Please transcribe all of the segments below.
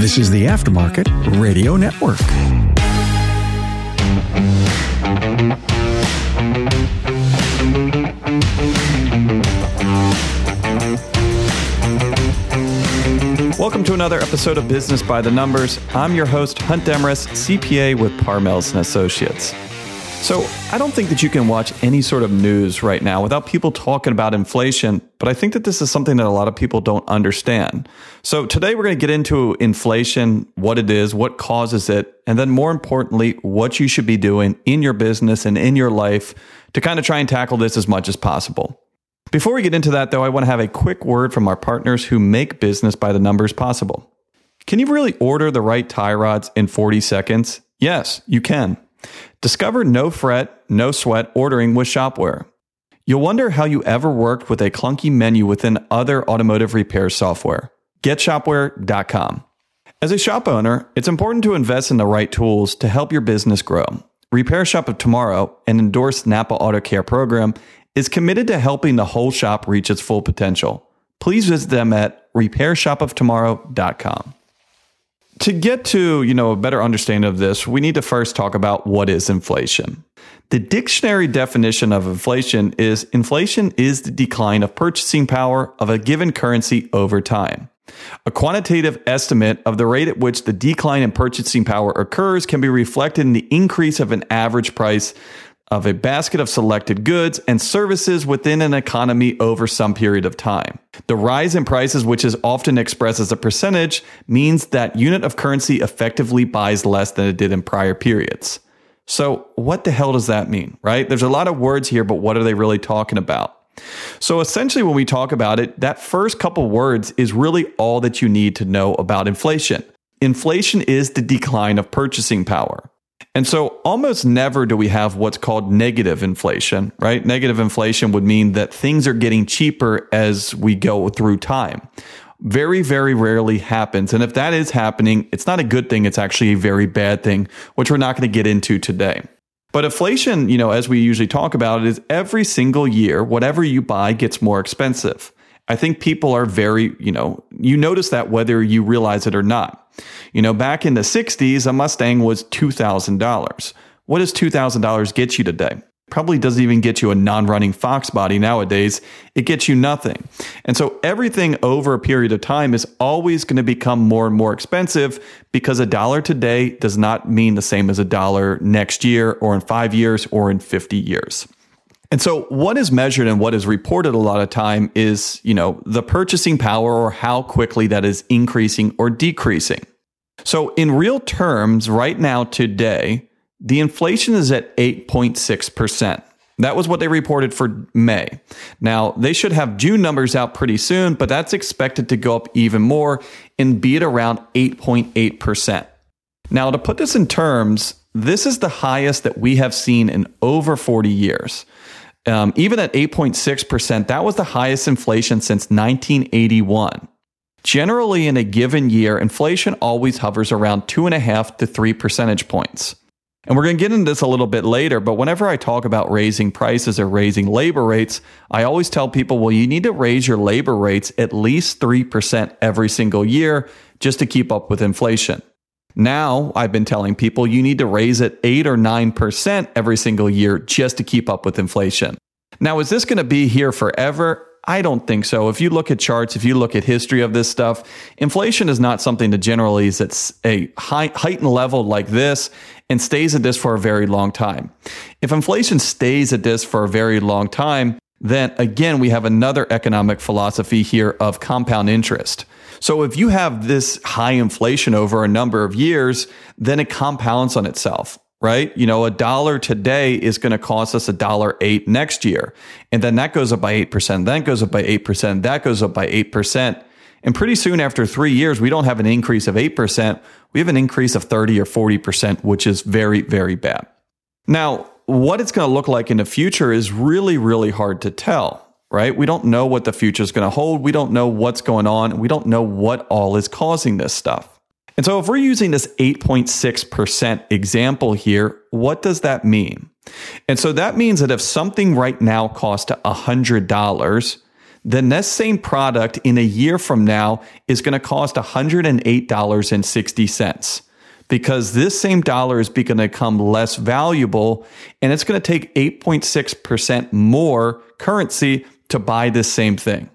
This is the Aftermarket Radio Network. Welcome to another episode of Business by the Numbers. I'm your host, Hunt Demarest, CPA with Parmells and Associates. So, I don't think that you can watch any sort of news right now without people talking about inflation, but I think that this is something that a lot of people don't understand. So, today we're going to get into inflation, what it is, what causes it, and then more importantly, what you should be doing in your business and in your life to kind of try and tackle this as much as possible. Before we get into that, though, I want to have a quick word from our partners who make business by the numbers possible. Can you really order the right tie rods in 40 seconds? Yes, you can. Discover no fret, no sweat ordering with Shopware. You'll wonder how you ever worked with a clunky menu within other automotive repair software. GetShopware.com. As a shop owner, it's important to invest in the right tools to help your business grow. Repair Shop of Tomorrow, an endorsed Napa Auto Care program, is committed to helping the whole shop reach its full potential. Please visit them at repairshopoftomorrow.com to get to you know a better understanding of this we need to first talk about what is inflation. The dictionary definition of inflation is inflation is the decline of purchasing power of a given currency over time. A quantitative estimate of the rate at which the decline in purchasing power occurs can be reflected in the increase of an average price of a basket of selected goods and services within an economy over some period of time. The rise in prices, which is often expressed as a percentage, means that unit of currency effectively buys less than it did in prior periods. So, what the hell does that mean, right? There's a lot of words here, but what are they really talking about? So, essentially, when we talk about it, that first couple words is really all that you need to know about inflation. Inflation is the decline of purchasing power. And so almost never do we have what's called negative inflation, right? Negative inflation would mean that things are getting cheaper as we go through time. Very, very rarely happens. And if that is happening, it's not a good thing. It's actually a very bad thing, which we're not going to get into today. But inflation, you know, as we usually talk about it, is every single year, whatever you buy gets more expensive. I think people are very, you know, you notice that whether you realize it or not. You know, back in the 60s, a Mustang was $2,000. What does $2,000 get you today? Probably doesn't even get you a non running Fox body nowadays. It gets you nothing. And so everything over a period of time is always going to become more and more expensive because a dollar today does not mean the same as a dollar next year or in five years or in 50 years. And so what is measured and what is reported a lot of time is, you know, the purchasing power or how quickly that is increasing or decreasing. So in real terms, right now today, the inflation is at 8.6%. That was what they reported for May. Now, they should have June numbers out pretty soon, but that's expected to go up even more and be at around 8.8%. Now, to put this in terms, this is the highest that we have seen in over 40 years. Um, even at 8.6%, that was the highest inflation since 1981. Generally, in a given year, inflation always hovers around two and a half to three percentage points. And we're going to get into this a little bit later, but whenever I talk about raising prices or raising labor rates, I always tell people, well, you need to raise your labor rates at least 3% every single year just to keep up with inflation. Now, I've been telling people you need to raise it 8 or 9% every single year just to keep up with inflation. Now, is this going to be here forever? I don't think so. If you look at charts, if you look at history of this stuff, inflation is not something that generally is at a high, heightened level like this and stays at this for a very long time. If inflation stays at this for a very long time, then again, we have another economic philosophy here of compound interest. So if you have this high inflation over a number of years, then it compounds on itself, right? You know, a dollar today is going to cost us a dollar eight next year. And then that goes up by 8%. That goes up by 8%. That goes up by 8%. And pretty soon after three years, we don't have an increase of 8%. We have an increase of 30 or 40%, which is very, very bad. Now, what it's going to look like in the future is really, really hard to tell right? We don't know what the future is going to hold. We don't know what's going on. We don't know what all is causing this stuff. And so, if we're using this 8.6% example here, what does that mean? And so that means that if something right now costs $100, then this same product in a year from now is going to cost $108.60 because this same dollar is going to become less valuable and it's going to take 8.6% more currency to buy this same thing.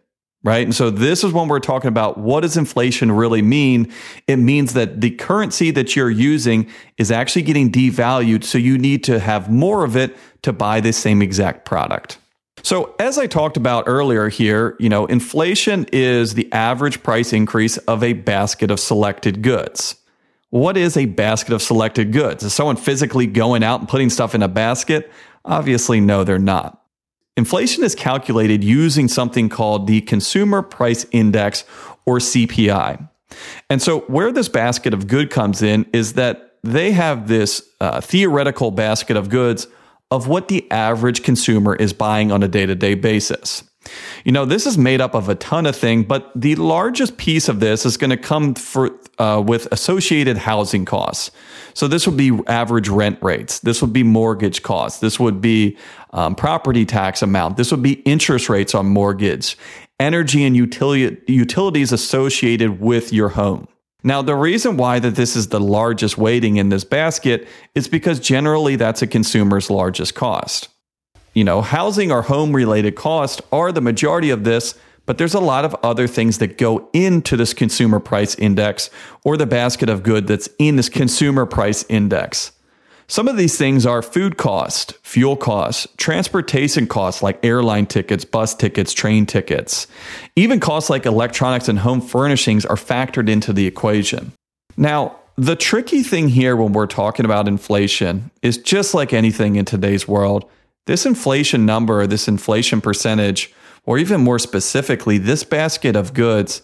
Right. And so this is when we're talking about what does inflation really mean? It means that the currency that you're using is actually getting devalued. So you need to have more of it to buy the same exact product. So, as I talked about earlier here, you know, inflation is the average price increase of a basket of selected goods. What is a basket of selected goods? Is someone physically going out and putting stuff in a basket? Obviously, no, they're not. Inflation is calculated using something called the Consumer Price Index or CPI. And so, where this basket of good comes in is that they have this uh, theoretical basket of goods of what the average consumer is buying on a day to day basis. You know, this is made up of a ton of things, but the largest piece of this is going to come for, uh, with associated housing costs. So this would be average rent rates. This would be mortgage costs. This would be um, property tax amount. This would be interest rates on mortgage, energy and utility, utilities associated with your home. Now, the reason why that this is the largest weighting in this basket is because generally that's a consumer's largest cost. You know, housing or home related costs are the majority of this, but there's a lot of other things that go into this consumer price index or the basket of good that's in this consumer price index. Some of these things are food cost, fuel costs, transportation costs like airline tickets, bus tickets, train tickets. Even costs like electronics and home furnishings are factored into the equation. Now, the tricky thing here when we're talking about inflation is just like anything in today's world, this inflation number, this inflation percentage, or even more specifically, this basket of goods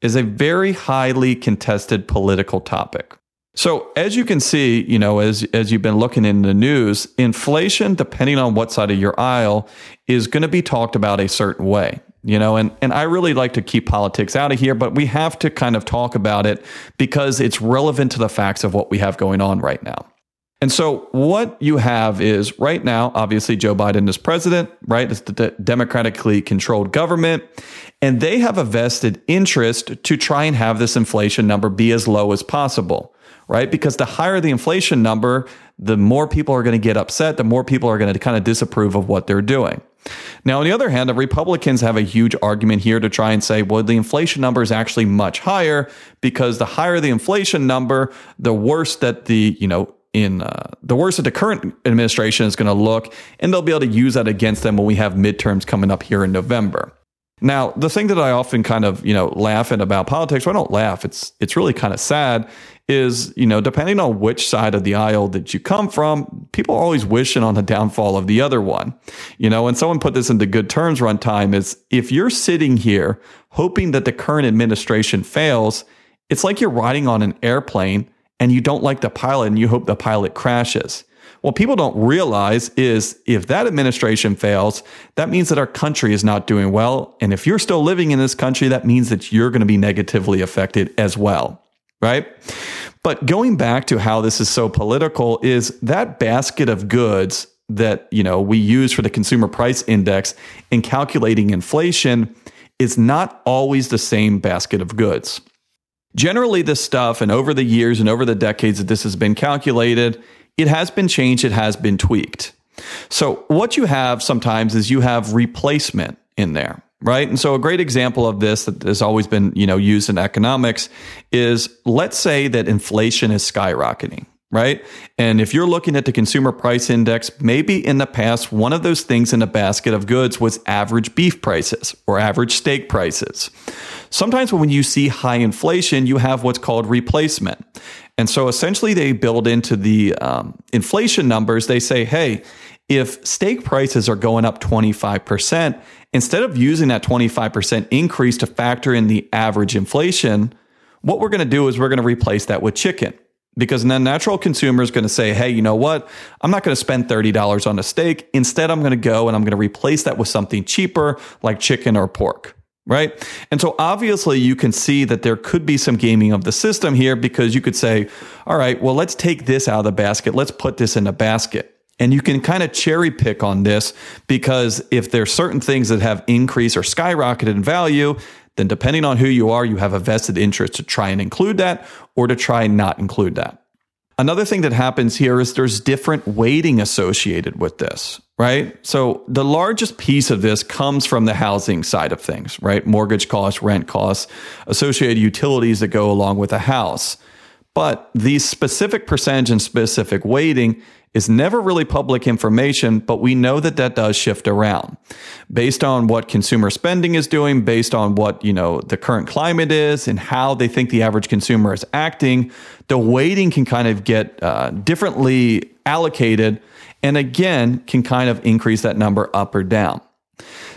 is a very highly contested political topic. So as you can see, you know, as as you've been looking in the news, inflation, depending on what side of your aisle, is going to be talked about a certain way. You know, and, and I really like to keep politics out of here, but we have to kind of talk about it because it's relevant to the facts of what we have going on right now. And so what you have is right now, obviously Joe Biden is president, right? It's the democratically controlled government. And they have a vested interest to try and have this inflation number be as low as possible right? Because the higher the inflation number, the more people are going to get upset, the more people are going to kind of disapprove of what they're doing. Now, on the other hand, the Republicans have a huge argument here to try and say, well, the inflation number is actually much higher because the higher the inflation number, the worse that the, you know, in uh, the worst that the current administration is going to look, and they'll be able to use that against them when we have midterms coming up here in November. Now, the thing that I often kind of, you know, laugh at about politics, well, I don't laugh, it's it's really kind of sad, is, you know, depending on which side of the aisle that you come from, people are always wishing on the downfall of the other one. You know, and someone put this into good terms one time is if you're sitting here hoping that the current administration fails, it's like you're riding on an airplane and you don't like the pilot and you hope the pilot crashes. What people don't realize is if that administration fails, that means that our country is not doing well. And if you're still living in this country, that means that you're going to be negatively affected as well. Right. But going back to how this is so political is that basket of goods that, you know, we use for the consumer price index in calculating inflation is not always the same basket of goods. Generally, this stuff, and over the years and over the decades that this has been calculated, it has been changed, it has been tweaked. So, what you have sometimes is you have replacement in there, right? And so, a great example of this that has always been, you know, used in economics is let's say that inflation is skyrocketing right? And if you're looking at the consumer price index, maybe in the past, one of those things in a basket of goods was average beef prices or average steak prices. Sometimes when you see high inflation, you have what's called replacement. And so essentially, they build into the um, inflation numbers, they say, hey, if steak prices are going up 25%, instead of using that 25% increase to factor in the average inflation, what we're going to do is we're going to replace that with chicken because then natural consumer is going to say, hey, you know what? I'm not going to spend $30 on a steak. Instead, I'm going to go and I'm going to replace that with something cheaper like chicken or pork. Right. And so obviously you can see that there could be some gaming of the system here because you could say, all right, well, let's take this out of the basket. Let's put this in a basket. And you can kind of cherry pick on this because if there's certain things that have increased or skyrocketed in value, then depending on who you are, you have a vested interest to try and include that or to try and not include that. Another thing that happens here is there's different weighting associated with this, right? So the largest piece of this comes from the housing side of things, right? Mortgage costs, rent costs, associated utilities that go along with a house. But the specific percentage and specific weighting is never really public information, but we know that that does shift around based on what consumer spending is doing, based on what, you know, the current climate is and how they think the average consumer is acting. The weighting can kind of get uh, differently allocated and again can kind of increase that number up or down.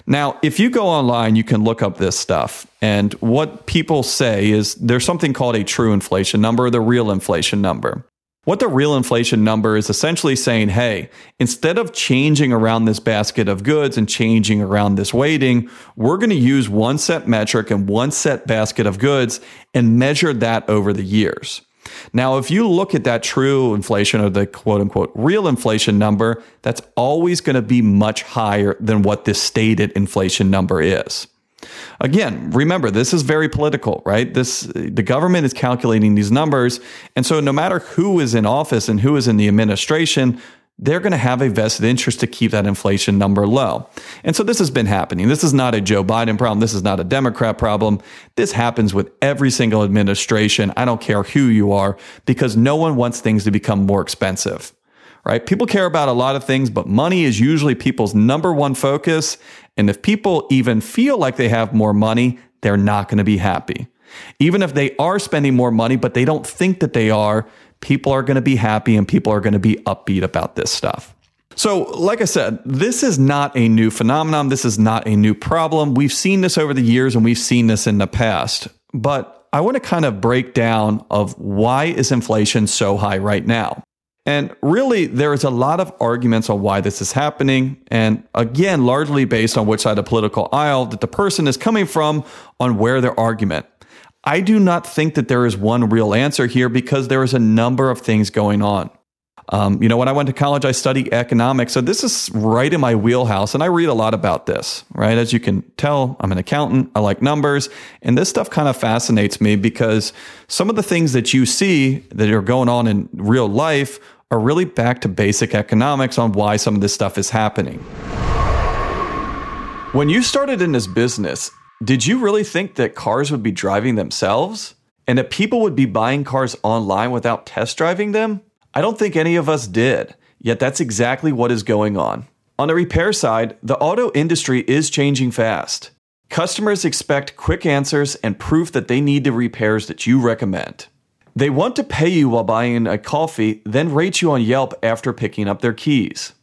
Now, if you go online, you can look up this stuff. And what people say is there's something called a true inflation number the real inflation number. What the real inflation number is essentially saying, hey, instead of changing around this basket of goods and changing around this weighting, we're going to use one set metric and one set basket of goods and measure that over the years. Now, if you look at that true inflation or the quote unquote real inflation number, that's always going to be much higher than what this stated inflation number is. Again, remember this is very political, right? This the government is calculating these numbers, and so no matter who is in office and who is in the administration, they're going to have a vested interest to keep that inflation number low. And so this has been happening. This is not a Joe Biden problem. This is not a Democrat problem. This happens with every single administration. I don't care who you are because no one wants things to become more expensive right? People care about a lot of things, but money is usually people's number one focus. And if people even feel like they have more money, they're not going to be happy. Even if they are spending more money, but they don't think that they are, people are going to be happy and people are going to be upbeat about this stuff. So, like I said, this is not a new phenomenon. This is not a new problem. We've seen this over the years and we've seen this in the past. But I want to kind of break down of why is inflation so high right now? And really, there is a lot of arguments on why this is happening. And again, largely based on which side of the political aisle that the person is coming from on where their argument. I do not think that there is one real answer here because there is a number of things going on. Um, you know, when I went to college, I studied economics. So this is right in my wheelhouse. And I read a lot about this, right? As you can tell, I'm an accountant. I like numbers. And this stuff kind of fascinates me because some of the things that you see that are going on in real life are really back to basic economics on why some of this stuff is happening. When you started in this business, did you really think that cars would be driving themselves? And that people would be buying cars online without test driving them? I don't think any of us did, yet that's exactly what is going on. On the repair side, the auto industry is changing fast. Customers expect quick answers and proof that they need the repairs that you recommend. They want to pay you while buying a coffee, then rate you on Yelp after picking up their keys.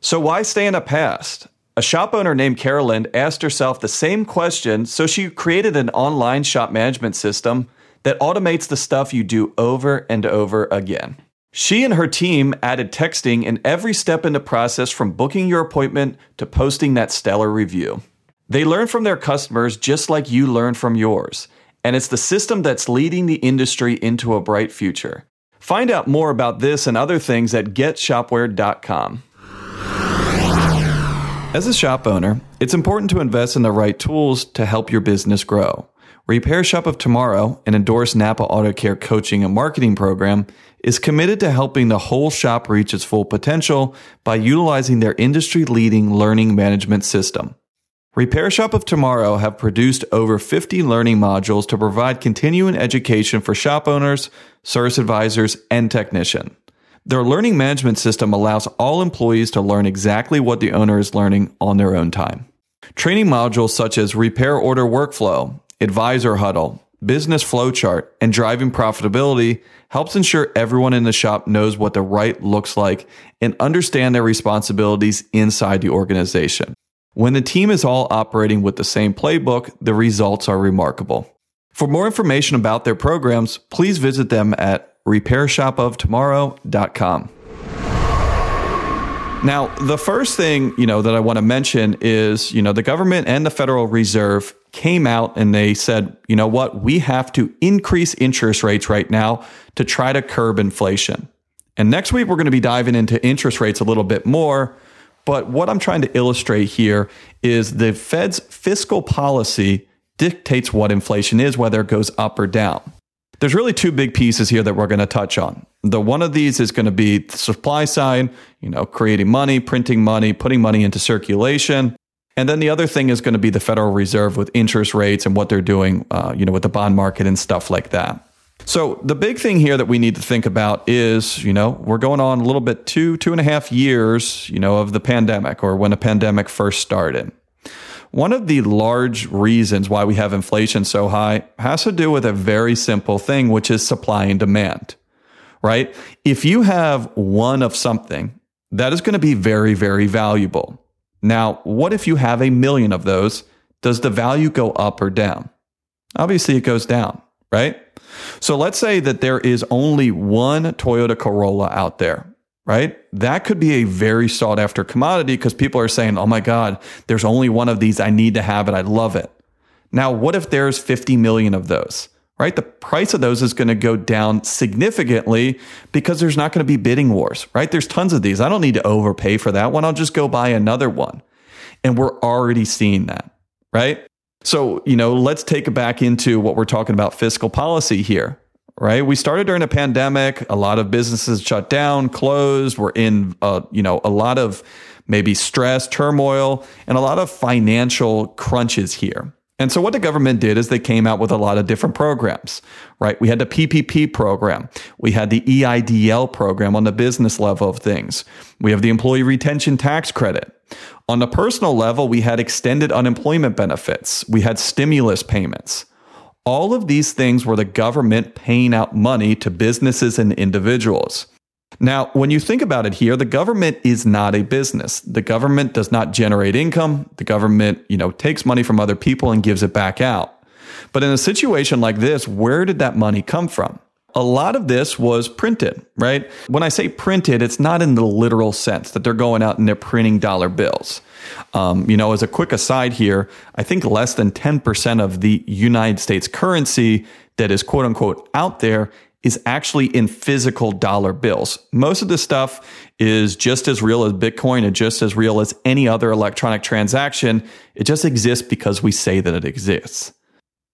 So why stay in the past? A shop owner named Carolyn asked herself the same question, so she created an online shop management system that automates the stuff you do over and over again. She and her team added texting in every step in the process from booking your appointment to posting that stellar review. They learn from their customers just like you learn from yours and it's the system that's leading the industry into a bright future. Find out more about this and other things at getshopware.com. As a shop owner, it's important to invest in the right tools to help your business grow. Repair Shop of Tomorrow, an endorsed Napa Auto Care coaching and marketing program, is committed to helping the whole shop reach its full potential by utilizing their industry leading learning management system. Repair Shop of Tomorrow have produced over 50 learning modules to provide continuing education for shop owners, service advisors, and technicians. Their learning management system allows all employees to learn exactly what the owner is learning on their own time. Training modules such as repair order workflow, advisor huddle, business flowchart, and driving profitability helps ensure everyone in the shop knows what the right looks like and understand their responsibilities inside the organization. When the team is all operating with the same playbook, the results are remarkable. For more information about their programs, please visit them at repairshopoftomorrow.com. Now, the first thing, you know, that I want to mention is, you know, the government and the Federal Reserve came out and they said, you know what, we have to increase interest rates right now to try to curb inflation. And next week, we're going to be diving into interest rates a little bit more. But what I'm trying to illustrate here is the Fed's fiscal policy dictates what inflation is, whether it goes up or down. There's really two big pieces here that we're going to touch on. The one of these is going to be the supply side, you know, creating money, printing money, putting money into circulation. And then the other thing is going to be the Federal Reserve with interest rates and what they're doing, uh, you know, with the bond market and stuff like that. So the big thing here that we need to think about is, you know, we're going on a little bit two, two and a half years, you know, of the pandemic or when a pandemic first started. One of the large reasons why we have inflation so high has to do with a very simple thing, which is supply and demand, right? If you have one of something, that is going to be very, very valuable. Now, what if you have a million of those? Does the value go up or down? Obviously, it goes down, right? So let's say that there is only one Toyota Corolla out there, right? That could be a very sought after commodity because people are saying, oh my God, there's only one of these. I need to have it. I love it. Now, what if there's 50 million of those? Right? The price of those is going to go down significantly because there's not going to be bidding wars, right? There's tons of these. I don't need to overpay for that one. I'll just go buy another one. And we're already seeing that, right? So, you know, let's take it back into what we're talking about fiscal policy here, right? We started during a pandemic. A lot of businesses shut down, closed. We're in, uh, you know, a lot of maybe stress, turmoil, and a lot of financial crunches here. And so what the government did is they came out with a lot of different programs, right? We had the PPP program. We had the EIDL program on the business level of things. We have the employee retention tax credit. On the personal level, we had extended unemployment benefits. We had stimulus payments. All of these things were the government paying out money to businesses and individuals. Now, when you think about it here, the government is not a business. The government does not generate income. The government, you know, takes money from other people and gives it back out. But in a situation like this, where did that money come from? A lot of this was printed, right? When I say printed, it's not in the literal sense that they're going out and they're printing dollar bills. Um, you know, as a quick aside here, I think less than 10% of the United States currency that is quote unquote out there is actually in physical dollar bills. Most of this stuff is just as real as Bitcoin and just as real as any other electronic transaction. It just exists because we say that it exists.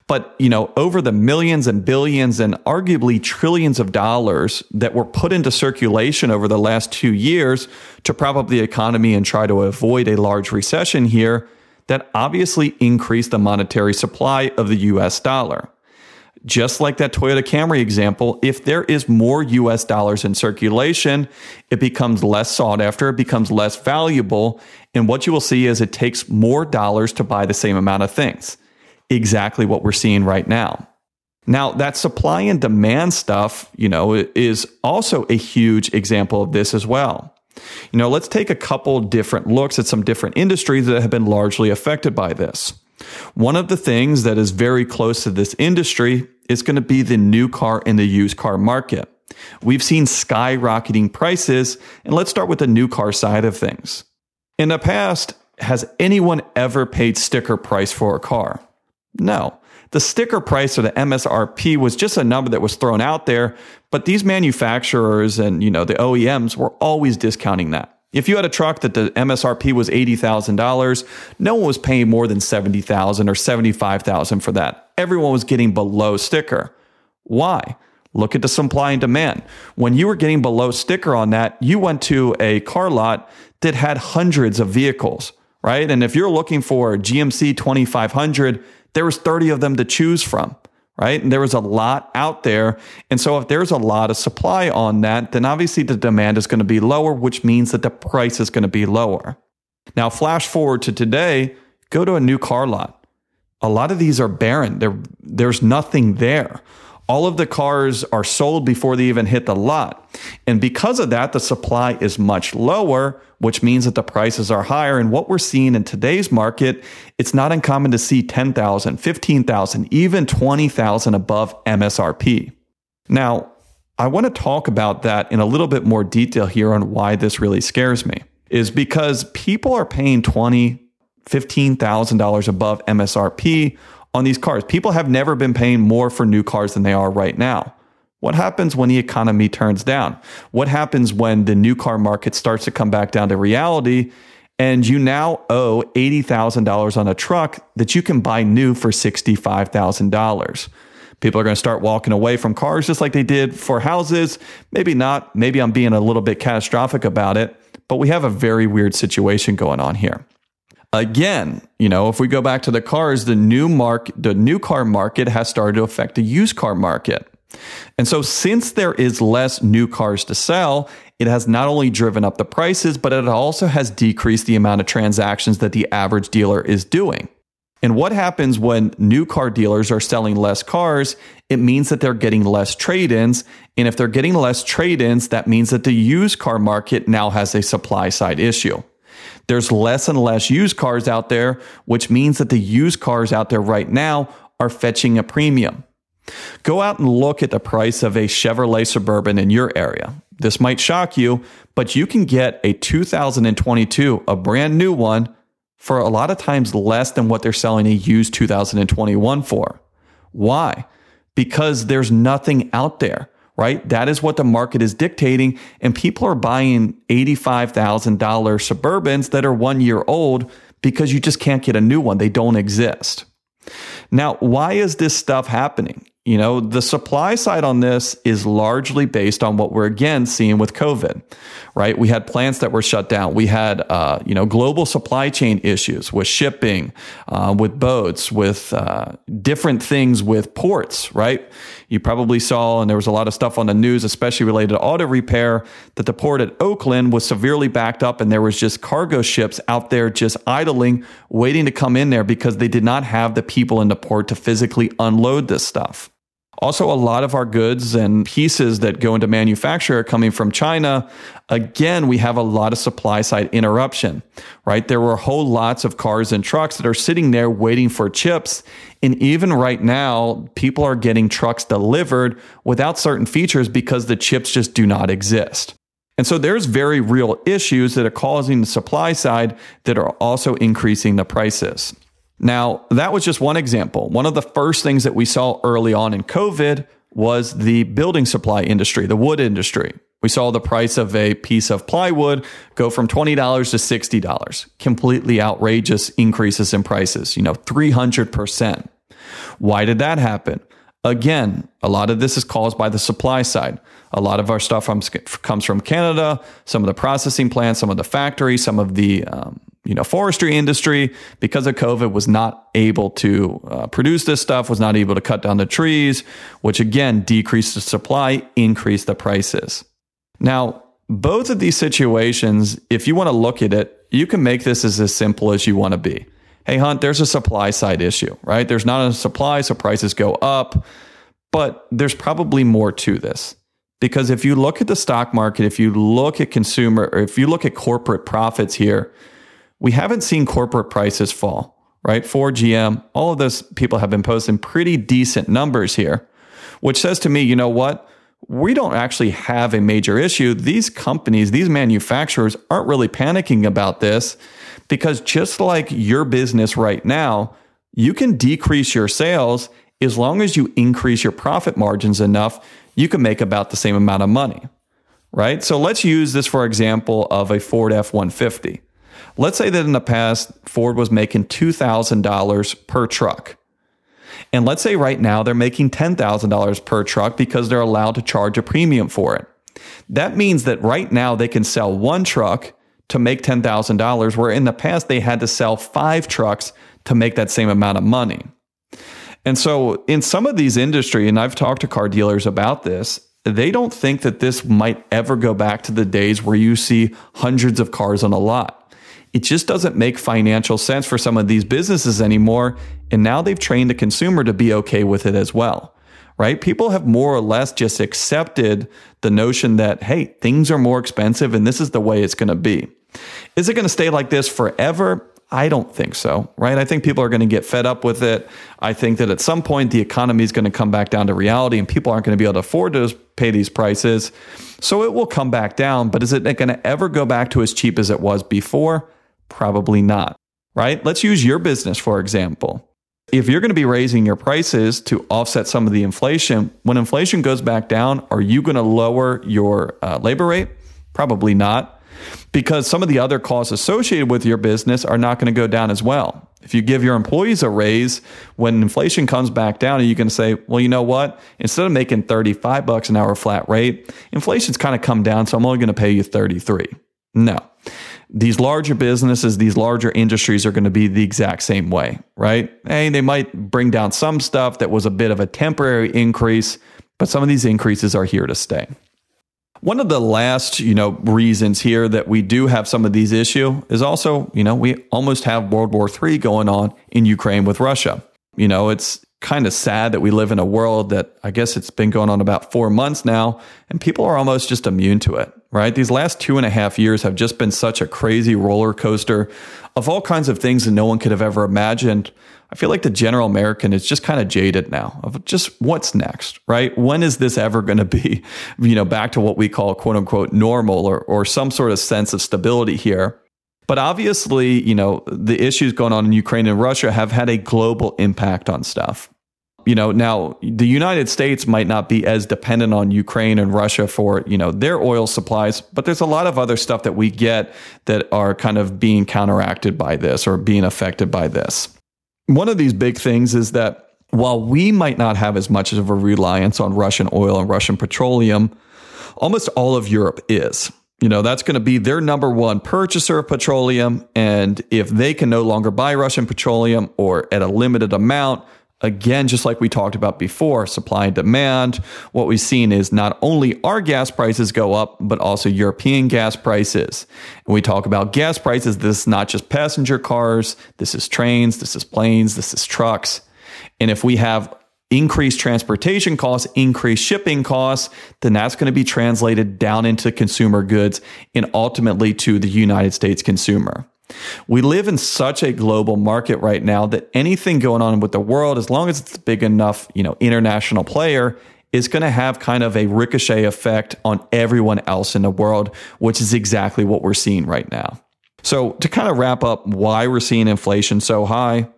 But, you know, over the millions and billions and arguably trillions of dollars that were put into circulation over the last two years to prop up the economy and try to avoid a large recession here, that obviously increased the monetary supply of the US dollar. Just like that Toyota Camry example, if there is more US dollars in circulation, it becomes less sought after, it becomes less valuable. And what you will see is it takes more dollars to buy the same amount of things exactly what we're seeing right now. Now, that supply and demand stuff, you know, is also a huge example of this as well. You know, let's take a couple different looks at some different industries that have been largely affected by this. One of the things that is very close to this industry is going to be the new car and the used car market. We've seen skyrocketing prices, and let's start with the new car side of things. In the past, has anyone ever paid sticker price for a car? No. The sticker price or the MSRP was just a number that was thrown out there, but these manufacturers and, you know, the OEMs were always discounting that. If you had a truck that the MSRP was $80,000, no one was paying more than 70,000 or 75,000 for that. Everyone was getting below sticker. Why? Look at the supply and demand. When you were getting below sticker on that, you went to a car lot that had hundreds of vehicles, right? And if you're looking for a GMC 2500, there was 30 of them to choose from right? And there was a lot out there. And so if there's a lot of supply on that then obviously the demand is going to be lower which means that the price is going to be lower. Now flash forward to today go to a new car lot. A lot of these are barren. There, there's nothing there. All of the cars are sold before they even hit the lot. And because of that, the supply is much lower, which means that the prices are higher. And what we're seeing in today's market, it's not uncommon to see 10,000, 15,000, even 20,000 above MSRP. Now, I want to talk about that in a little bit more detail here on why this really scares me. Is because people are paying twenty, fifteen thousand dollars above MSRP on these cars. People have never been paying more for new cars than they are right now. What happens when the economy turns down? What happens when the new car market starts to come back down to reality and you now owe $80,000 on a truck that you can buy new for $65,000? People are going to start walking away from cars just like they did for houses. Maybe not. Maybe I'm being a little bit catastrophic about it, but we have a very weird situation going on here. Again, you know, if we go back to the cars, the new mark, the new car market has started to affect the used car market. And so, since there is less new cars to sell, it has not only driven up the prices, but it also has decreased the amount of transactions that the average dealer is doing. And what happens when new car dealers are selling less cars? It means that they're getting less trade ins. And if they're getting less trade ins, that means that the used car market now has a supply side issue. There's less and less used cars out there, which means that the used cars out there right now are fetching a premium. Go out and look at the price of a Chevrolet Suburban in your area. This might shock you, but you can get a 2022, a brand new one, for a lot of times less than what they're selling a used 2021 for. Why? Because there's nothing out there, right? That is what the market is dictating. And people are buying $85,000 Suburbans that are one year old because you just can't get a new one. They don't exist. Now, why is this stuff happening? You know, the supply side on this is largely based on what we're again seeing with COVID, right? We had plants that were shut down. We had, uh, you know, global supply chain issues with shipping, uh, with boats, with uh, different things with ports, right? You probably saw, and there was a lot of stuff on the news, especially related to auto repair, that the port at Oakland was severely backed up and there was just cargo ships out there just idling, waiting to come in there because they did not have the people in the port to physically unload this stuff. Also, a lot of our goods and pieces that go into manufacture are coming from China. Again, we have a lot of supply side interruption, right? There were whole lots of cars and trucks that are sitting there waiting for chips. And even right now, people are getting trucks delivered without certain features because the chips just do not exist. And so there's very real issues that are causing the supply side that are also increasing the prices. Now, that was just one example. One of the first things that we saw early on in COVID was the building supply industry, the wood industry. We saw the price of a piece of plywood go from $20 to $60. Completely outrageous increases in prices, you know, 300%. Why did that happen? Again, a lot of this is caused by the supply side. A lot of our stuff from, comes from Canada, some of the processing plants, some of the factories, some of the um, you know forestry industry because of COVID was not able to uh, produce this stuff, was not able to cut down the trees, which again decreased the supply, increased the prices. Now, both of these situations, if you want to look at it, you can make this as, as simple as you want to be. Hey, Hunt, there's a supply side issue, right? There's not a supply, so prices go up, but there's probably more to this. Because if you look at the stock market, if you look at consumer, or if you look at corporate profits here, we haven't seen corporate prices fall, right? For GM, all of those people have been posting pretty decent numbers here, which says to me, you know what? We don't actually have a major issue. These companies, these manufacturers aren't really panicking about this because just like your business right now, you can decrease your sales as long as you increase your profit margins enough, you can make about the same amount of money, right? So let's use this for example of a Ford F 150. Let's say that in the past, Ford was making $2,000 per truck. And let's say right now they're making $10,000 per truck because they're allowed to charge a premium for it. That means that right now they can sell one truck to make $10,000, where in the past they had to sell five trucks to make that same amount of money. And so, in some of these industry, and I've talked to car dealers about this, they don't think that this might ever go back to the days where you see hundreds of cars on a lot. It just doesn't make financial sense for some of these businesses anymore. And now they've trained the consumer to be okay with it as well, right? People have more or less just accepted the notion that, hey, things are more expensive and this is the way it's going to be. Is it going to stay like this forever? I don't think so, right? I think people are going to get fed up with it. I think that at some point the economy is going to come back down to reality and people aren't going to be able to afford to pay these prices. So it will come back down, but is it going to ever go back to as cheap as it was before? Probably not, right? Let's use your business for example. If you're going to be raising your prices to offset some of the inflation, when inflation goes back down, are you going to lower your uh, labor rate? Probably not, because some of the other costs associated with your business are not going to go down as well. If you give your employees a raise when inflation comes back down, you can say, well, you know what? Instead of making 35 bucks an hour flat rate, inflation's kind of come down, so I'm only going to pay you 33. No. These larger businesses, these larger industries are going to be the exact same way, right? Hey, they might bring down some stuff that was a bit of a temporary increase, but some of these increases are here to stay. One of the last, you know, reasons here that we do have some of these issues is also, you know, we almost have World War III going on in Ukraine with Russia. You know, it's kind of sad that we live in a world that I guess it's been going on about four months now, and people are almost just immune to it, right? These last two and a half years have just been such a crazy roller coaster of all kinds of things that no one could have ever imagined. I feel like the general American is just kind of jaded now of just what's next, right? When is this ever going to be, you know, back to what we call quote unquote normal or, or some sort of sense of stability here? But obviously, you know, the issues going on in Ukraine and Russia have had a global impact on stuff. You know, now the United States might not be as dependent on Ukraine and Russia for, you know, their oil supplies, but there's a lot of other stuff that we get that are kind of being counteracted by this or being affected by this. One of these big things is that while we might not have as much of a reliance on Russian oil and Russian petroleum, almost all of Europe is. You know, that's going to be their number one purchaser of petroleum. And if they can no longer buy Russian petroleum or at a limited amount, Again, just like we talked about before, supply and demand, what we've seen is not only our gas prices go up, but also European gas prices. And we talk about gas prices, this is not just passenger cars, this is trains, this is planes, this is trucks. And if we have increased transportation costs, increased shipping costs, then that's going to be translated down into consumer goods and ultimately to the United States consumer. We live in such a global market right now that anything going on with the world, as long as it's a big enough, you know, international player, is going to have kind of a ricochet effect on everyone else in the world, which is exactly what we're seeing right now. So, to kind of wrap up why we're seeing inflation so high,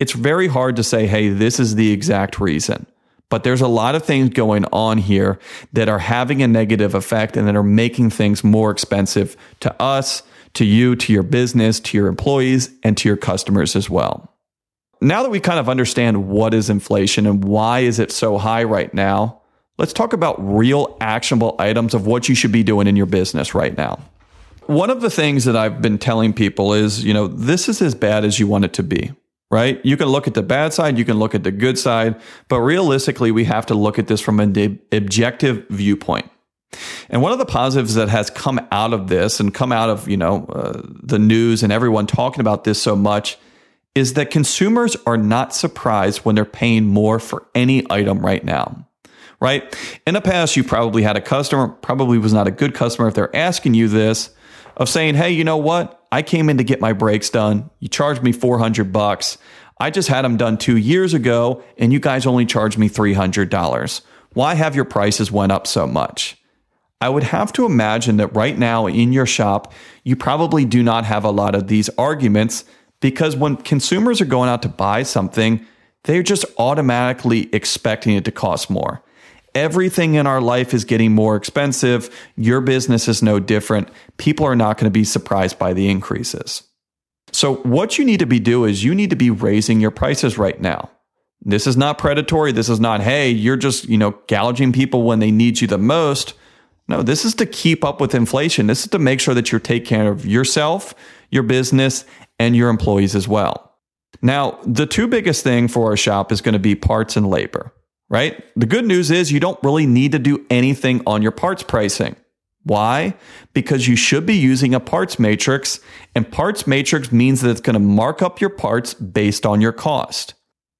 it's very hard to say, hey, this is the exact reason. But there's a lot of things going on here that are having a negative effect and that are making things more expensive to us to you, to your business, to your employees, and to your customers as well. Now that we kind of understand what is inflation and why is it so high right now, let's talk about real actionable items of what you should be doing in your business right now. One of the things that I've been telling people is, you know, this is as bad as you want it to be, right? You can look at the bad side, you can look at the good side, but realistically, we have to look at this from an objective viewpoint. And one of the positives that has come out of this and come out of, you know, uh, the news and everyone talking about this so much is that consumers are not surprised when they're paying more for any item right now. Right? In the past, you probably had a customer, probably was not a good customer if they're asking you this, of saying, "Hey, you know what? I came in to get my brakes done. You charged me 400 bucks. I just had them done 2 years ago and you guys only charged me $300. Why have your prices went up so much?" I would have to imagine that right now in your shop, you probably do not have a lot of these arguments because when consumers are going out to buy something, they're just automatically expecting it to cost more. Everything in our life is getting more expensive. Your business is no different. People are not going to be surprised by the increases. So, what you need to be doing is you need to be raising your prices right now. This is not predatory. This is not, hey, you're just, you know, gouging people when they need you the most. No, this is to keep up with inflation. This is to make sure that you're taking care of yourself, your business, and your employees as well. Now, the two biggest thing for a shop is going to be parts and labor, right? The good news is you don't really need to do anything on your parts pricing. Why? Because you should be using a parts matrix, and parts matrix means that it's going to mark up your parts based on your cost.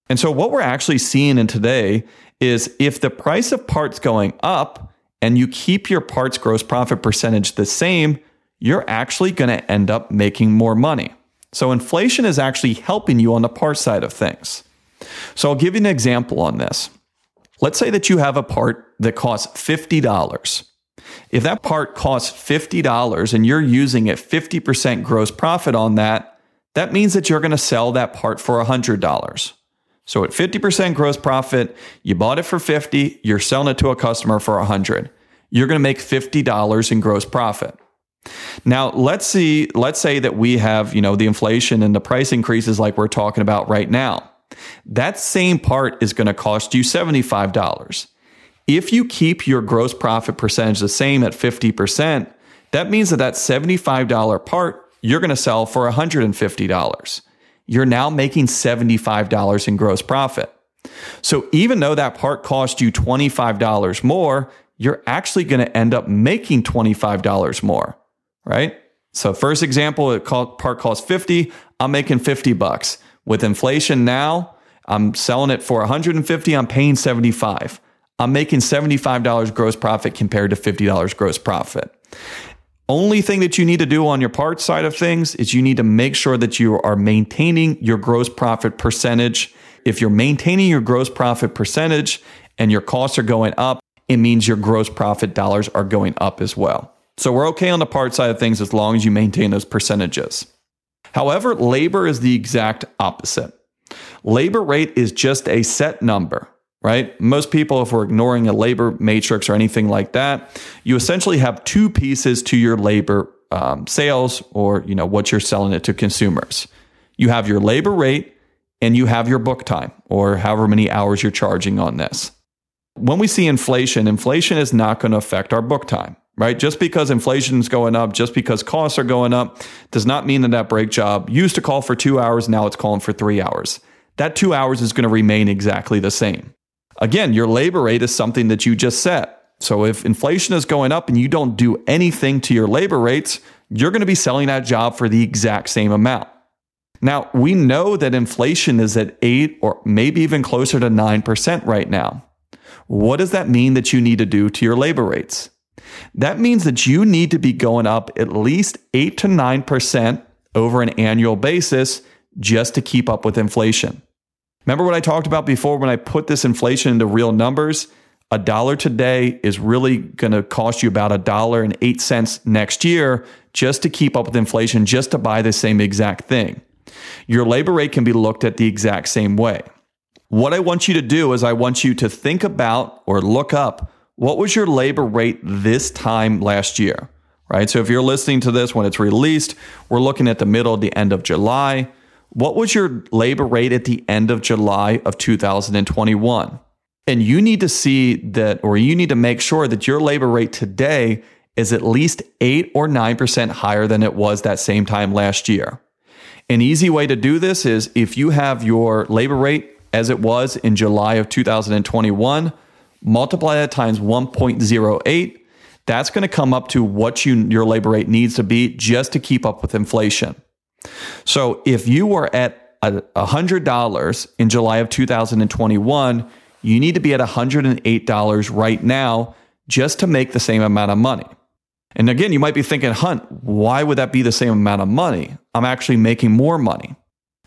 And so, what we're actually seeing in today is if the price of parts going up, and you keep your parts gross profit percentage the same, you're actually going to end up making more money. So inflation is actually helping you on the part side of things. So I'll give you an example on this. Let's say that you have a part that costs $50. If that part costs $50 and you're using it 50% gross profit on that, that means that you're going to sell that part for $100. So at 50% gross profit, you bought it for 50, you're selling it to a customer for 100. You're going to make $50 in gross profit. Now, let's see let's say that we have, you know, the inflation and the price increases like we're talking about right now. That same part is going to cost you $75. If you keep your gross profit percentage the same at 50%, that means that that $75 part you're going to sell for $150. You're now making $75 in gross profit. So even though that part cost you $25 more, you're actually going to end up making $25 more, right? So first example, it part costs 50, I'm making 50 bucks. With inflation now, I'm selling it for 150, I'm paying 75. I'm making $75 gross profit compared to $50 gross profit. Only thing that you need to do on your parts side of things is you need to make sure that you are maintaining your gross profit percentage. If you're maintaining your gross profit percentage and your costs are going up, it means your gross profit dollars are going up as well. So we're okay on the part side of things as long as you maintain those percentages. However, labor is the exact opposite. Labor rate is just a set number right? Most people, if we're ignoring a labor matrix or anything like that, you essentially have two pieces to your labor um, sales or you know what you're selling it to consumers. You have your labor rate and you have your book time or however many hours you're charging on this. When we see inflation, inflation is not going to affect our book time, right? Just because inflation is going up, just because costs are going up, does not mean that that brake job used to call for two hours, now it's calling for three hours. That two hours is going to remain exactly the same. Again, your labor rate is something that you just set. So if inflation is going up and you don't do anything to your labor rates, you're going to be selling that job for the exact same amount. Now, we know that inflation is at 8 or maybe even closer to 9% right now. What does that mean that you need to do to your labor rates? That means that you need to be going up at least 8 to 9% over an annual basis just to keep up with inflation. Remember what I talked about before when I put this inflation into real numbers? A dollar today is really going to cost you about a dollar and eight cents next year just to keep up with inflation, just to buy the same exact thing. Your labor rate can be looked at the exact same way. What I want you to do is I want you to think about or look up what was your labor rate this time last year, right? So if you're listening to this when it's released, we're looking at the middle, the end of July. What was your labor rate at the end of July of 2021? And you need to see that, or you need to make sure that your labor rate today is at least 8 or 9% higher than it was that same time last year. An easy way to do this is if you have your labor rate as it was in July of 2021, multiply that times 1.08. That's going to come up to what you, your labor rate needs to be just to keep up with inflation. So if you were at $100 in July of 2021, you need to be at $108 right now just to make the same amount of money. And again, you might be thinking, Hunt, why would that be the same amount of money? I'm actually making more money.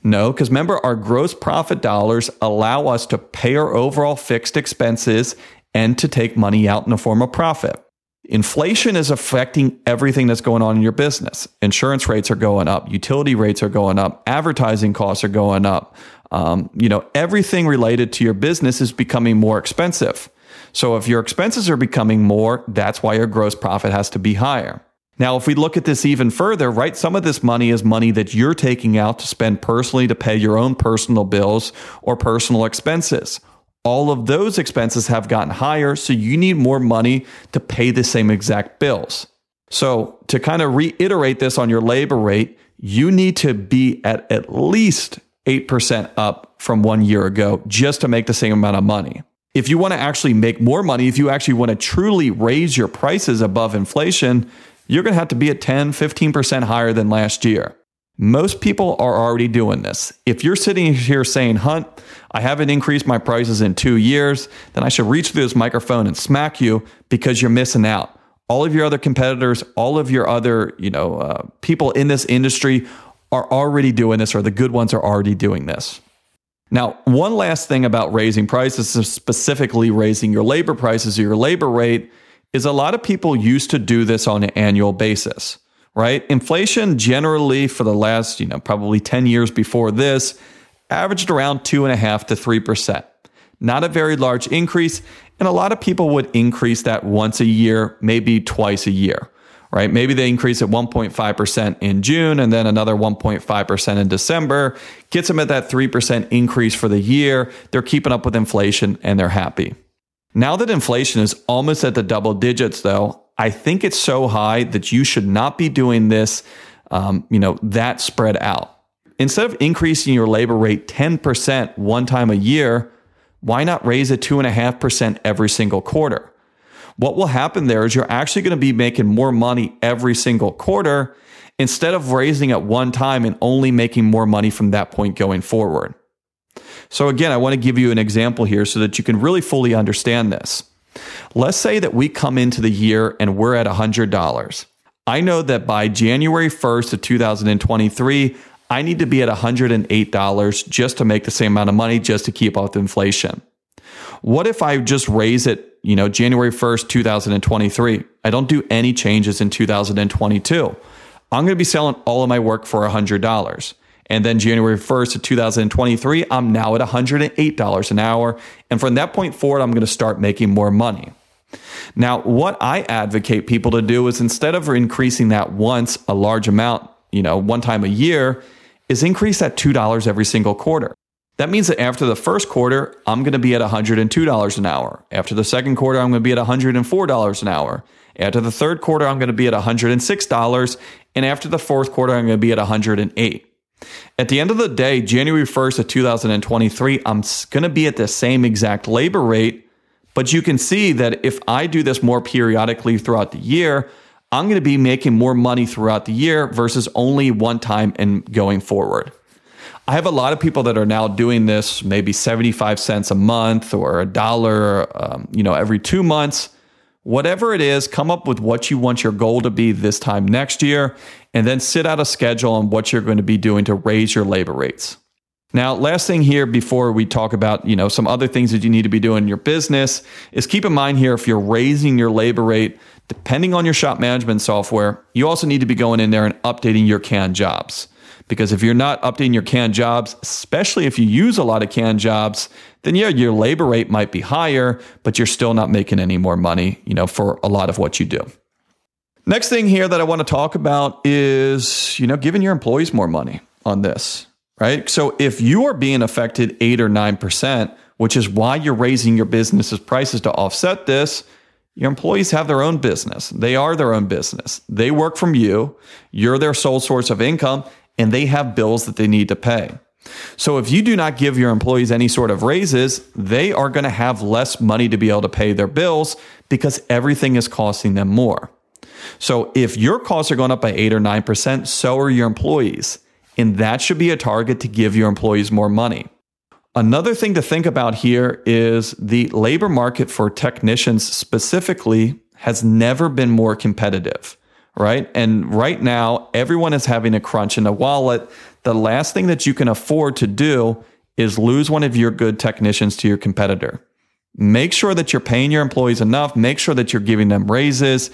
No, because remember, our gross profit dollars allow us to pay our overall fixed expenses and to take money out in the form of profit. Inflation is affecting everything that's going on in your business. Insurance rates are going up, utility rates are going up, advertising costs are going up. Um, you know, everything related to your business is becoming more expensive. So if your expenses are becoming more, that's why your gross profit has to be higher. Now, if we look at this even further, right, some of this money is money that you're taking out to spend personally to pay your own personal bills or personal expenses all of those expenses have gotten higher. So you need more money to pay the same exact bills. So to kind of reiterate this on your labor rate, you need to be at at least 8% up from one year ago just to make the same amount of money. If you want to actually make more money, if you actually want to truly raise your prices above inflation, you're going to have to be at 10, 15% higher than last year. Most people are already doing this. If you're sitting here saying, Hunt, I haven't increased my prices in two years, then I should reach through this microphone and smack you because you're missing out. All of your other competitors, all of your other, you know, uh, people in this industry are already doing this, or the good ones are already doing this. Now, one last thing about raising prices, specifically raising your labor prices or your labor rate, is a lot of people used to do this on an annual basis right? Inflation generally for the last, you know, probably 10 years before this averaged around 2.5 to 3%. Not a very large increase, and a lot of people would increase that once a year, maybe twice a year, right? Maybe they increase at 1.5% in June and then another 1.5% in December, gets them at that 3% increase for the year. They're keeping up with inflation and they're happy. Now that inflation is almost at the double digits, though, I think it's so high that you should not be doing this, um, you know, that spread out. Instead of increasing your labor rate 10% one time a year, why not raise it 2.5% every single quarter? What will happen there is you're actually going to be making more money every single quarter instead of raising at one time and only making more money from that point going forward. So, again, I want to give you an example here so that you can really fully understand this. Let's say that we come into the year and we're at $100. I know that by January 1st of 2023, I need to be at $108 just to make the same amount of money just to keep up inflation. What if I just raise it, you know, January 1st, 2023? I don't do any changes in 2022. I'm going to be selling all of my work for $100. And then January 1st of 2023, I'm now at $108 an hour. And from that point forward, I'm going to start making more money. Now, what I advocate people to do is instead of increasing that once a large amount, you know, one time a year, is increase that $2 every single quarter. That means that after the first quarter, I'm going to be at $102 an hour. After the second quarter, I'm going to be at $104 an hour. After the third quarter, I'm going to be at $106. And after the fourth quarter, I'm going to be at 108. At the end of the day, January 1st of 2023, I'm going to be at the same exact labor rate. But you can see that if I do this more periodically throughout the year, I'm going to be making more money throughout the year versus only one time and going forward. I have a lot of people that are now doing this maybe 75 cents a month or a dollar, um, you know, every two months. Whatever it is, come up with what you want your goal to be this time next year, and then sit out a schedule on what you're going to be doing to raise your labor rates. Now, last thing here before we talk about, you know, some other things that you need to be doing in your business is keep in mind here if you're raising your labor rate, depending on your shop management software, you also need to be going in there and updating your canned jobs. Because if you're not updating your canned jobs, especially if you use a lot of canned jobs, then yeah, your labor rate might be higher, but you're still not making any more money, you know, for a lot of what you do. Next thing here that I want to talk about is, you know, giving your employees more money on this right? So if you are being affected eight or 9%, which is why you're raising your business's prices to offset this, your employees have their own business. They are their own business. They work from you. You're their sole source of income and they have bills that they need to pay. So if you do not give your employees any sort of raises, they are going to have less money to be able to pay their bills because everything is costing them more. So if your costs are going up by 8 or 9%, so are your employees. And that should be a target to give your employees more money. Another thing to think about here is the labor market for technicians specifically has never been more competitive, right? And right now, everyone is having a crunch in the wallet. The last thing that you can afford to do is lose one of your good technicians to your competitor. Make sure that you're paying your employees enough, make sure that you're giving them raises.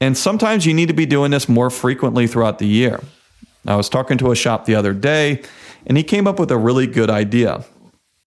And sometimes you need to be doing this more frequently throughout the year. I was talking to a shop the other day, and he came up with a really good idea.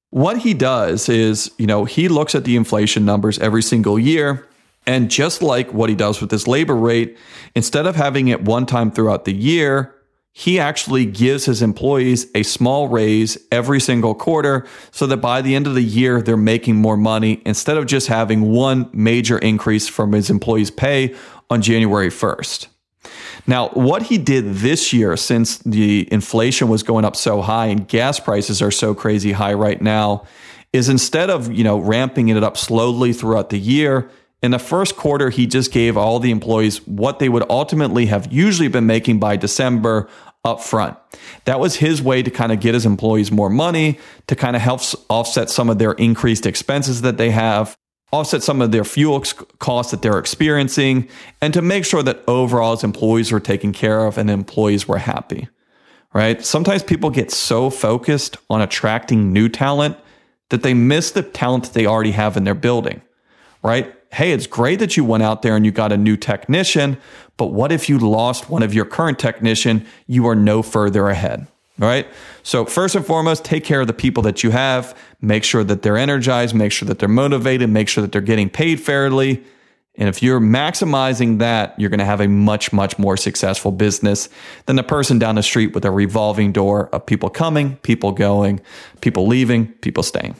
What he does is, you know, he looks at the inflation numbers every single year. And just like what he does with his labor rate, instead of having it one time throughout the year, he actually gives his employees a small raise every single quarter so that by the end of the year, they're making more money instead of just having one major increase from his employees' pay on January 1st. Now, what he did this year, since the inflation was going up so high and gas prices are so crazy high right now, is instead of you know ramping it up slowly throughout the year, in the first quarter, he just gave all the employees what they would ultimately have usually been making by December up front. That was his way to kind of get his employees more money, to kind of help offset some of their increased expenses that they have offset some of their fuel costs that they're experiencing, and to make sure that overall his employees were taken care of and employees were happy. Right? Sometimes people get so focused on attracting new talent that they miss the talent that they already have in their building. Right? Hey, it's great that you went out there and you got a new technician, but what if you lost one of your current technician? You are no further ahead. Right. So, first and foremost, take care of the people that you have. Make sure that they're energized, make sure that they're motivated, make sure that they're getting paid fairly. And if you're maximizing that, you're going to have a much, much more successful business than the person down the street with a revolving door of people coming, people going, people leaving, people staying.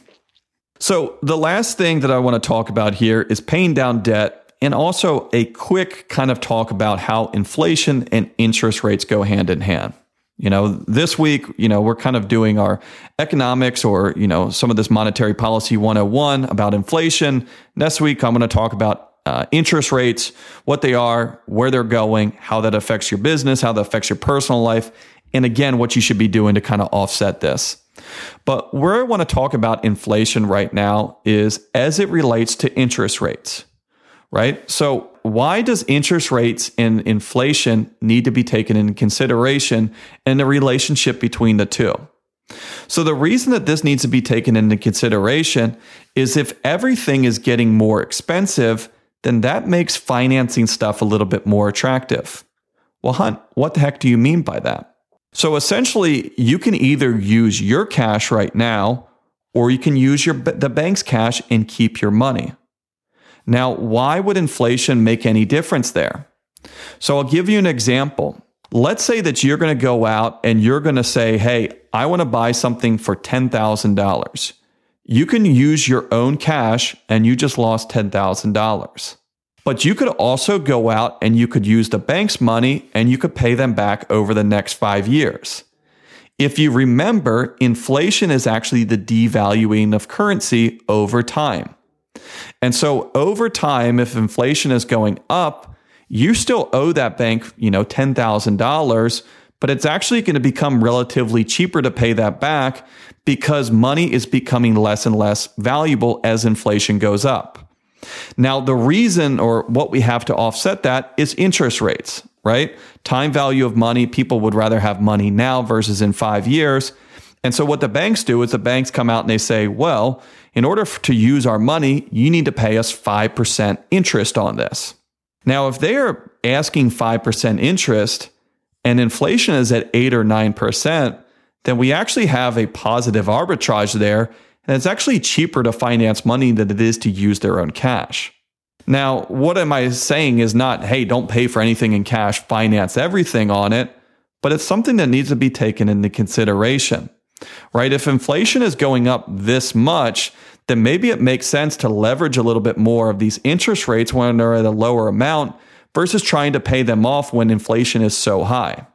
So, the last thing that I want to talk about here is paying down debt and also a quick kind of talk about how inflation and interest rates go hand in hand. You know, this week, you know, we're kind of doing our economics or, you know, some of this monetary policy 101 about inflation. Next week, I'm going to talk about uh, interest rates, what they are, where they're going, how that affects your business, how that affects your personal life, and again, what you should be doing to kind of offset this. But where I want to talk about inflation right now is as it relates to interest rates, right? So, why does interest rates and inflation need to be taken into consideration and the relationship between the two? So, the reason that this needs to be taken into consideration is if everything is getting more expensive, then that makes financing stuff a little bit more attractive. Well, Hunt, what the heck do you mean by that? So essentially, you can either use your cash right now or you can use your the bank's cash and keep your money. Now, why would inflation make any difference there? So I'll give you an example. Let's say that you're going to go out and you're going to say, "Hey, I want to buy something for $10,000." you can use your own cash and you just lost $10,000. But you could also go out and you could use the bank's money and you could pay them back over the next five years. If you remember, inflation is actually the devaluing of currency over time. And so over time, if inflation is going up, you still owe that bank, you know, $10,000, but it's actually going to become relatively cheaper to pay that back because money is becoming less and less valuable as inflation goes up. Now, the reason or what we have to offset that is interest rates, right? Time value of money. People would rather have money now versus in five years. And so, what the banks do is the banks come out and they say, well, in order to use our money, you need to pay us 5% interest on this. Now, if they are asking 5% interest and inflation is at 8 or 9%, then we actually have a positive arbitrage there. And it's actually cheaper to finance money than it is to use their own cash. Now, what am I saying is not, hey, don't pay for anything in cash, finance everything on it, but it's something that needs to be taken into consideration, right? If inflation is going up this much, then maybe it makes sense to leverage a little bit more of these interest rates when they're at a lower amount versus trying to pay them off when inflation is so high.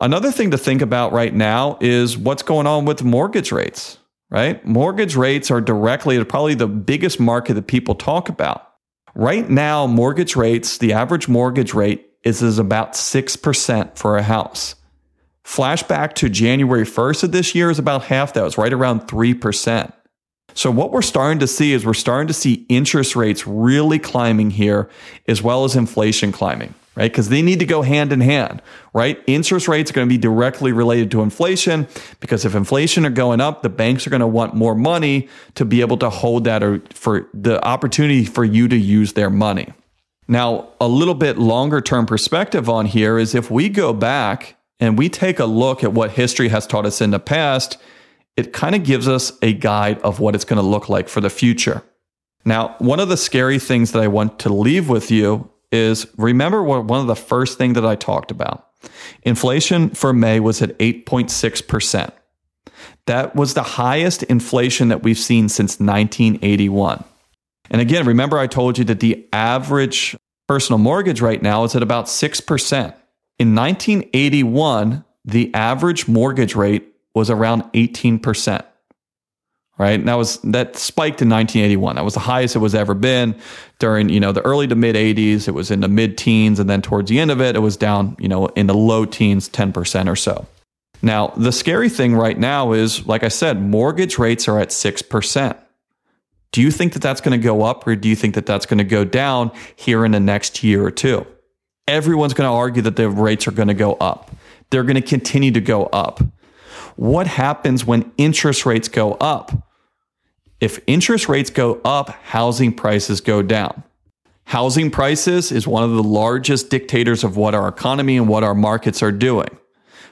Another thing to think about right now is what's going on with mortgage rates, right? Mortgage rates are directly probably the biggest market that people talk about. Right now, mortgage rates, the average mortgage rate is, is about 6% for a house. Flashback to January 1st of this year is about half that, was right around 3%. So what we're starting to see is we're starting to see interest rates really climbing here as well as inflation climbing right? Because they need to go hand in hand, right? Interest rates are going to be directly related to inflation because if inflation are going up, the banks are going to want more money to be able to hold that or for the opportunity for you to use their money. Now, a little bit longer term perspective on here is if we go back and we take a look at what history has taught us in the past, it kind of gives us a guide of what it's going to look like for the future. Now, one of the scary things that I want to leave with you is remember what one of the first things that I talked about. Inflation for May was at 8.6%. That was the highest inflation that we've seen since 1981. And again, remember I told you that the average personal mortgage right now is at about 6%. In 1981, the average mortgage rate was around 18% right? And that was that spiked in 1981. That was the highest it was ever been during, you know, the early to mid 80s. It was in the mid teens and then towards the end of it it was down, you know, in the low teens, 10% or so. Now, the scary thing right now is like I said, mortgage rates are at 6%. Do you think that that's going to go up or do you think that that's going to go down here in the next year or two? Everyone's going to argue that the rates are going to go up. They're going to continue to go up. What happens when interest rates go up? If interest rates go up, housing prices go down. Housing prices is one of the largest dictators of what our economy and what our markets are doing.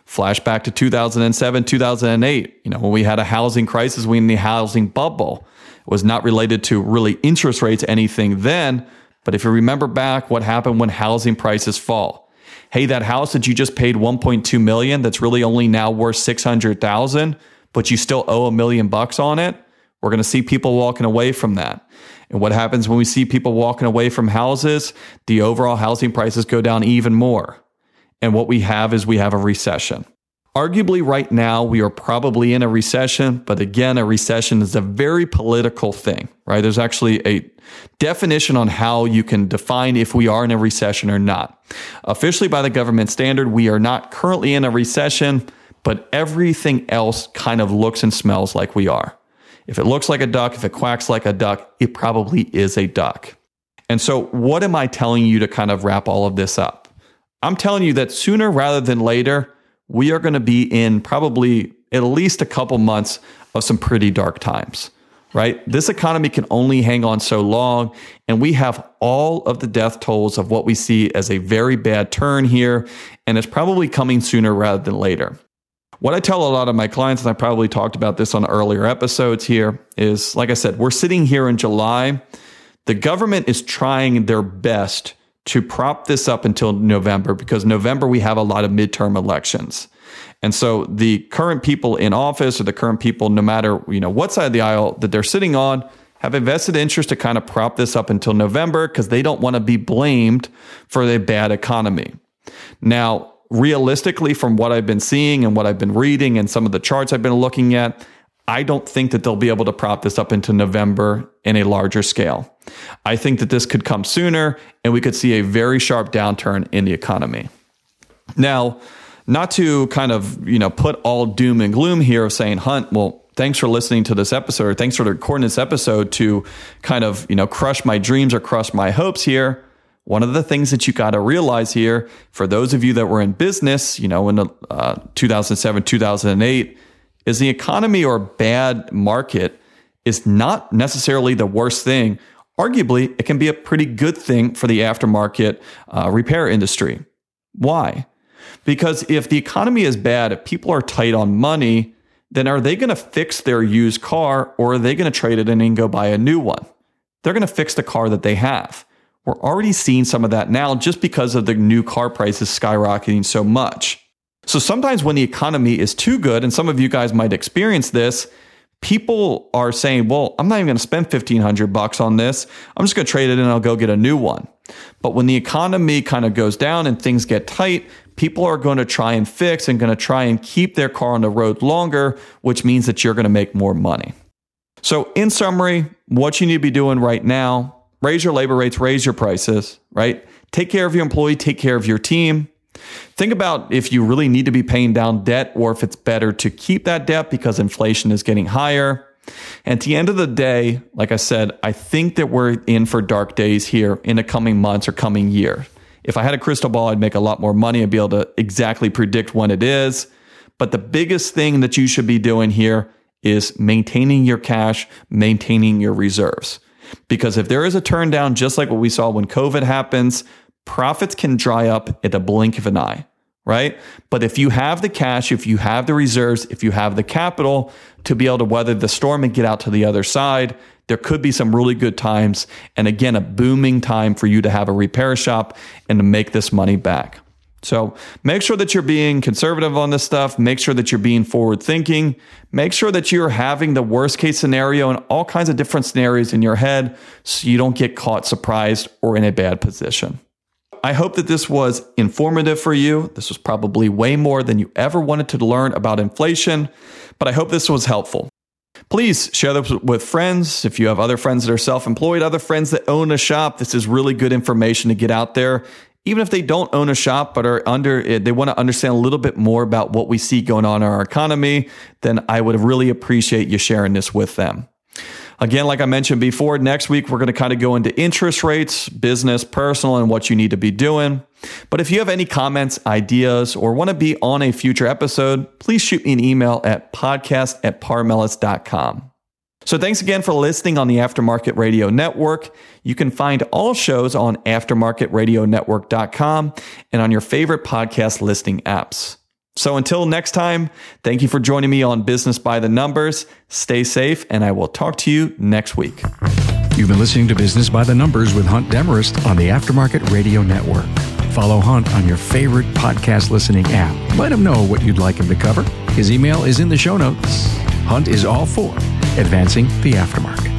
Flashback to 2007, 2008, you know, when we had a housing crisis, we in the housing bubble. It was not related to really interest rates, anything then. But if you remember back what happened when housing prices fall, hey, that house that you just paid 1.2 million, that's really only now worth 600,000, but you still owe a million bucks on it. We're going to see people walking away from that. And what happens when we see people walking away from houses? The overall housing prices go down even more. And what we have is we have a recession. Arguably, right now, we are probably in a recession, but again, a recession is a very political thing, right? There's actually a definition on how you can define if we are in a recession or not. Officially, by the government standard, we are not currently in a recession, but everything else kind of looks and smells like we are. If it looks like a duck, if it quacks like a duck, it probably is a duck. And so, what am I telling you to kind of wrap all of this up? I'm telling you that sooner rather than later, we are going to be in probably at least a couple months of some pretty dark times, right? This economy can only hang on so long. And we have all of the death tolls of what we see as a very bad turn here. And it's probably coming sooner rather than later. What I tell a lot of my clients, and I probably talked about this on earlier episodes here, is like I said, we're sitting here in July. The government is trying their best to prop this up until November because November we have a lot of midterm elections. And so the current people in office or the current people, no matter you know what side of the aisle that they're sitting on, have a vested interest to kind of prop this up until November because they don't want to be blamed for the bad economy. Now, realistically, from what I've been seeing and what I've been reading and some of the charts I've been looking at, I don't think that they'll be able to prop this up into November in a larger scale. I think that this could come sooner and we could see a very sharp downturn in the economy. Now, not to kind of, you know, put all doom and gloom here of saying, Hunt, well, thanks for listening to this episode or thanks for recording this episode to kind of, you know, crush my dreams or crush my hopes here. One of the things that you got to realize here, for those of you that were in business, you know, in uh, 2007, 2008, is the economy or bad market is not necessarily the worst thing. Arguably, it can be a pretty good thing for the aftermarket uh, repair industry. Why? Because if the economy is bad, if people are tight on money, then are they going to fix their used car or are they going to trade it in and go buy a new one? They're going to fix the car that they have. We're already seeing some of that now just because of the new car prices skyrocketing so much. So sometimes when the economy is too good, and some of you guys might experience this, people are saying, well, I'm not even going to spend 1500 bucks on this. I'm just going to trade it and I'll go get a new one. But when the economy kind of goes down and things get tight, people are going to try and fix and going to try and keep their car on the road longer, which means that you're going to make more money. So, in summary, what you need to be doing right now raise your labor rates, raise your prices, right? Take care of your employee, take care of your team. Think about if you really need to be paying down debt or if it's better to keep that debt because inflation is getting higher. And at the end of the day, like I said, I think that we're in for dark days here in the coming months or coming year. If I had a crystal ball, I'd make a lot more money and be able to exactly predict when it is. But the biggest thing that you should be doing here is maintaining your cash, maintaining your reserves. Because if there is a turn down, just like what we saw when COVID happens, profits can dry up at the blink of an eye, right? But if you have the cash, if you have the reserves, if you have the capital to be able to weather the storm and get out to the other side, there could be some really good times. And again, a booming time for you to have a repair shop and to make this money back. So make sure that you're being conservative on this stuff. Make sure that you're being forward thinking. Make sure that you're having the worst case scenario and all kinds of different scenarios in your head so you don't get caught surprised or in a bad position. I hope that this was informative for you. This was probably way more than you ever wanted to learn about inflation, but I hope this was helpful. Please share this with friends. If you have other friends that are self employed, other friends that own a shop, this is really good information to get out there. Even if they don't own a shop but are under it, they want to understand a little bit more about what we see going on in our economy, then I would really appreciate you sharing this with them. Again, like I mentioned before, next week we're going to kind of go into interest rates, business, personal, and what you need to be doing. But if you have any comments, ideas, or want to be on a future episode, please shoot me an email at podcast at parmelis.com. So thanks again for listening on the Aftermarket Radio Network. You can find all shows on aftermarketradionetwork.com and on your favorite podcast listing apps. So until next time, thank you for joining me on Business by the Numbers. Stay safe, and I will talk to you next week. You've been listening to Business by the Numbers with Hunt Demarest on the Aftermarket Radio Network. Follow Hunt on your favorite podcast listening app. Let him know what you'd like him to cover. His email is in the show notes. Hunt is all for advancing the aftermarket.